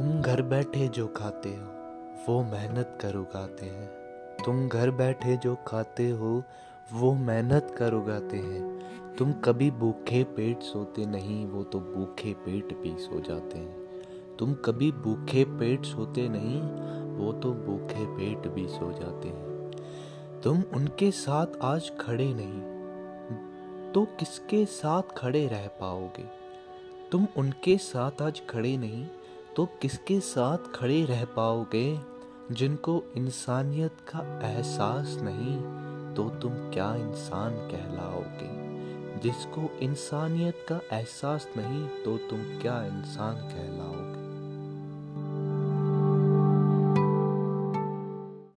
बैठे जो खाते हो, वो मेहनत कर उगाते हैं। तुम घर बैठे जो खाते हो, वो मेहनत कर उगाते हैं। तुम कभी भूखे पेट सोते नहीं, वो तो भूखे पेट भी सो जाते हैं। तुम कभी भूखे पेट सोते नहीं, वो तो भूखे पेट भी सो जाते हैं। तुम उनके साथ आज खड़े नहीं तो किसके साथ खड़े रह पाओगे? तुम उनके साथ आज खड़े नहीं तो किसके साथ खड़े रह पाओगे जिनको इंसानियत का एहसास नहीं? तो तुम क्या इंसान कहलाओगे? जिसको इंसानियत का एहसास नहीं तो तुम क्या इंसान कहलाओगे?